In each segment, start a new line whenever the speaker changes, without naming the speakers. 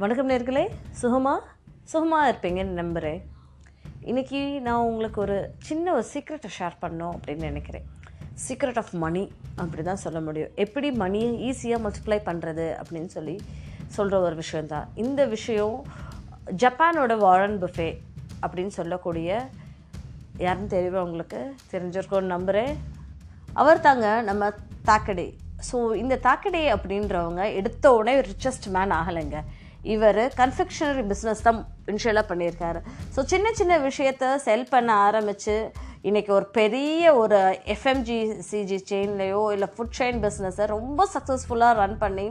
வணக்கம் நேர்களே. சுகமா? சுகமாக இருப்பீங்கன்னு நம்புகிறேன் இன்றைக்கி நான் உங்களுக்கு ஒரு சின்ன ஒரு சீக்ரெட்டை ஷேர் பண்ணோம் அப்படின்னு நினைக்கிறேன். சீக்ரெட் ஆஃப் மணி அப்படி தான் சொல்ல முடியும். எப்படி மணியை ஈஸியாக மல்டிப்ளை பண்ணுறது அப்படின்னு சொல்லி சொல்கிற ஒரு விஷயந்தான் இந்த விஷயம் ஜப்பானோட வாரன் புஃபே அப்படின்னு சொல்லக்கூடிய யாருன்னு தெரியுமா உங்களுக்கு? தெரிஞ்சிருக்கோன்னு நம்புகிறேன் அவர் தாங்க நம்ம தாக்கடே. ஸோ இந்த தாக்கடே அப்படின்றவங்க எடுத்த உடனே ரிச்சஸ்ட் மேன் ஆகலைங்க. இவர் கன்ஃபெக்ஷனரி பிஸ்னஸ் தான் இன்ஷியலாக பண்ணியிருக்காரு. ஸோ சின்ன சின்ன விஷயத்த செல் பண்ண ஆரம்பித்து இன்றைக்கி ஒரு பெரிய ஒரு எஃப்எம்ஜி சிஜி செயின்லேயோ இல்லை ஃபுட் செயின் பிஸ்னஸை ரொம்ப சக்ஸஸ்ஃபுல்லாக ரன் பண்ணி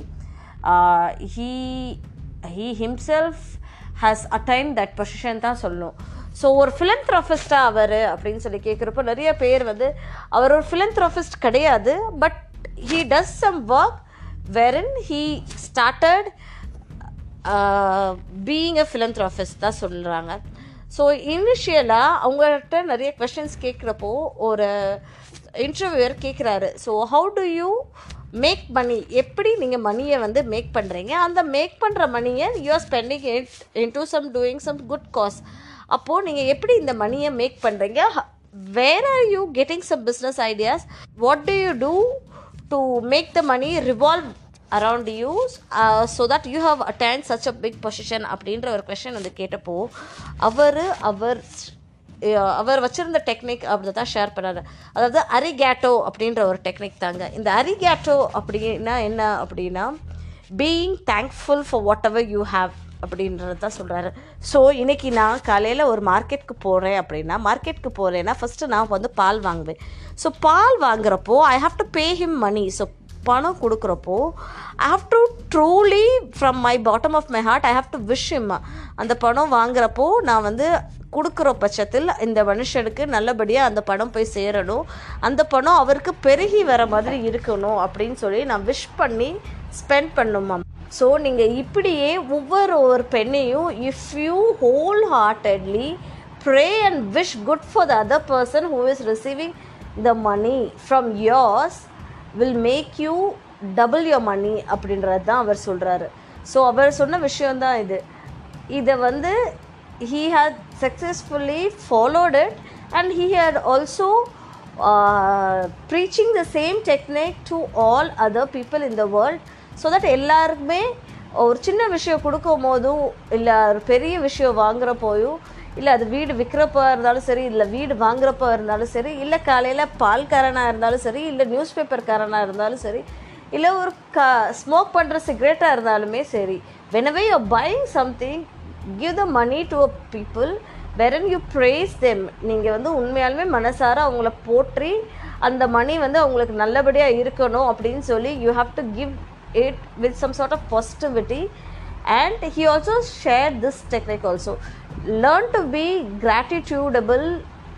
he he himself has attained that position தான் சொல்லணும். ஸோ ஒரு ஃபிலந்த்ராஃபிஸ்டாக அவர் அப்படின்னு சொல்லி கேட்குறப்போ நிறைய பேர் வந்து அவர் ஒரு ஃபிலந்த்ராஃபிஸ்ட் கிடையாது but he does some work when he started being a philanthropist தான் சொல்கிறாங்க ஸோ இனிஷியலாக அவங்கள்ட்ட நிறைய கொஷின்ஸ் கேட்குறப்போ ஒரு இன்டர்வியூவர் கேட்குறாரு so how do you make money எப்படி நீங்கள் மணியை வந்து மேக் பண்ணுறீங்க அந்த மேக் பண்ணுற மணியை you're spending it in do some doing some good cause அப்போது நீங்கள் எப்படி இந்த மணியை மேக் பண்ணுறீங்க where are you getting some business ideas what do you do to make the money revolve around you so that you have attained such a big position அப்படின்ற ஒரு question வந்து கேட்டப்போ அவர் அவர் அவர் வச்சுருந்த டெக்னிக் அப்படி தான் ஷேர் பண்ணார். அதாவது அரிகேட்டோ அப்படின்ற ஒரு டெக்னிக் தாங்க. இந்த அரிகேட்டோ அப்படின்னா என்ன அப்படின்னா being thankful for whatever you have அப்படின்றது தான் சொல்கிறாரு ஸோ இன்றைக்கி நான் காலையில் ஒரு மார்க்கெட்டுக்கு போகிறேன் அப்படின்னா மார்க்கெட்டுக்கு போகிறேன்னா ஃபஸ்ட்டு நான் வந்து பால் வாங்குவேன். ஸோ பால் வாங்குறப்போ I have to pay him money so பணம் கொடுக்குறப்போ I have to truly from my bottom of my heart I have to wish him அந்த பணம் வாங்குறப்போ நான் வந்து கொடுக்குற பட்சத்தில் இந்த மனுஷனுக்கு நல்லபடியாக அந்த பணம் போய் சேரணும். அந்த பணம் அவருக்கு பெருகி வர மாதிரி இருக்கணும் அப்படின்னு சொல்லி நான் விஷ் பண்ணி ஸ்பெண்ட் பண்ணுமா ஸோ நீங்கள் இப்படியே ஒவ்வொரு ஒரு பெண்ணையும் if you whole heartedly pray and wish good for the other person who is receiving the money from yours will make you double your money அப்படின்றது தான் அவர் சொல்கிறாரு ஸோ அவர் சொன்ன விஷயந்தான் இது இதை வந்து he had successfully followed it and he had also preaching the same technique to all other people in the world so that எல்லாருக்குமே ஒரு சின்ன விஷயம் கொடுக்கும் போதும் இல்லை ஒரு பெரிய விஷயம் வாங்குகிற இல்லை அது வீடு விற்கிறப்போ இருந்தாலும் சரி இல்லை வீடு வாங்குறப்ப இருந்தாலும் சரி இல்லை காலையில் பால்காரனாக இருந்தாலும் சரி இல்லை நியூஸ் பேப்பர்காரனாக இருந்தாலும் சரி இல்லை ஒரு க ஸ்மோக் பண்ணுற சிகரெட்டாக இருந்தாலுமே சரி whenever you buying something give the money to a people when you praise them நீங்கள் வந்து உண்மையாலுமே மனசார அவங்கள போற்றி அந்த மணி வந்து அவங்களுக்கு நல்லபடியாக இருக்கணும் அப்படின்னு சொல்லி you have to give it with some sort of positivity and he also share this technique also learn to be gratitudable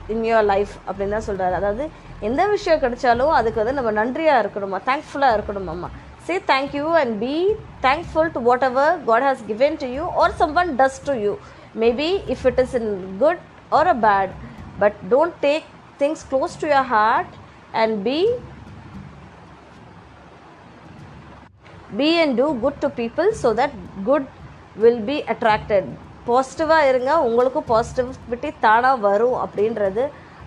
in your life அப்படின்னு தான் சொல்கிறாரு அதாவது எந்த விஷயம் கிடைச்சாலும் அதுக்கு வந்து நம்ம நன்றியாக இருக்கணுமா தேங்க்ஃபுல்லாக இருக்கணுமாம்மா say thank you and be thankful to whatever God has given to you or someone does to you maybe if it is in good or a bad but don't take things close to your heart and be be and do good to people so that good will be attracted பாசிட்டிவாக இருங்க உங்களுக்கும் positivity தானாக வரும் அப்படின்றது.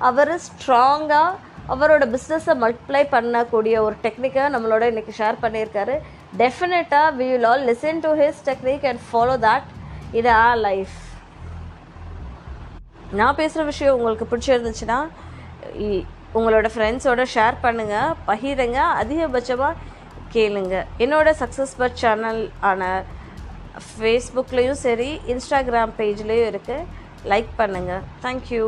அவர் ஸ்ட்ராங்காக அவரோட பிஸ்னஸை multiply பண்ணக்கூடிய ஒரு டெக்னிக்கை நம்மளோட இன்றைக்கி ஷேர் பண்ணியிருக்காரு. டெஃபினட்டாக we will all listen to his technique and follow that இது ஆ லைஃப் நான் பேசுகிற விஷயம் உங்களுக்கு பிடிச்சிருந்துச்சுன்னா உங்களோட ஃப்ரெண்ட்ஸோட ஷேர் பண்ணுங்கள் பகிருங்க அதிகபட்சமாக கேளுங்க. என்னோட சக்ஸஸ் பட் சேனல் ஆன ஃபேஸ்புக்லேயும் சரி இன்ஸ்டாகிராம் பேஜ்லேயும் இருக்குது லைக் பண்ணுங்கள் தேங்க்யூ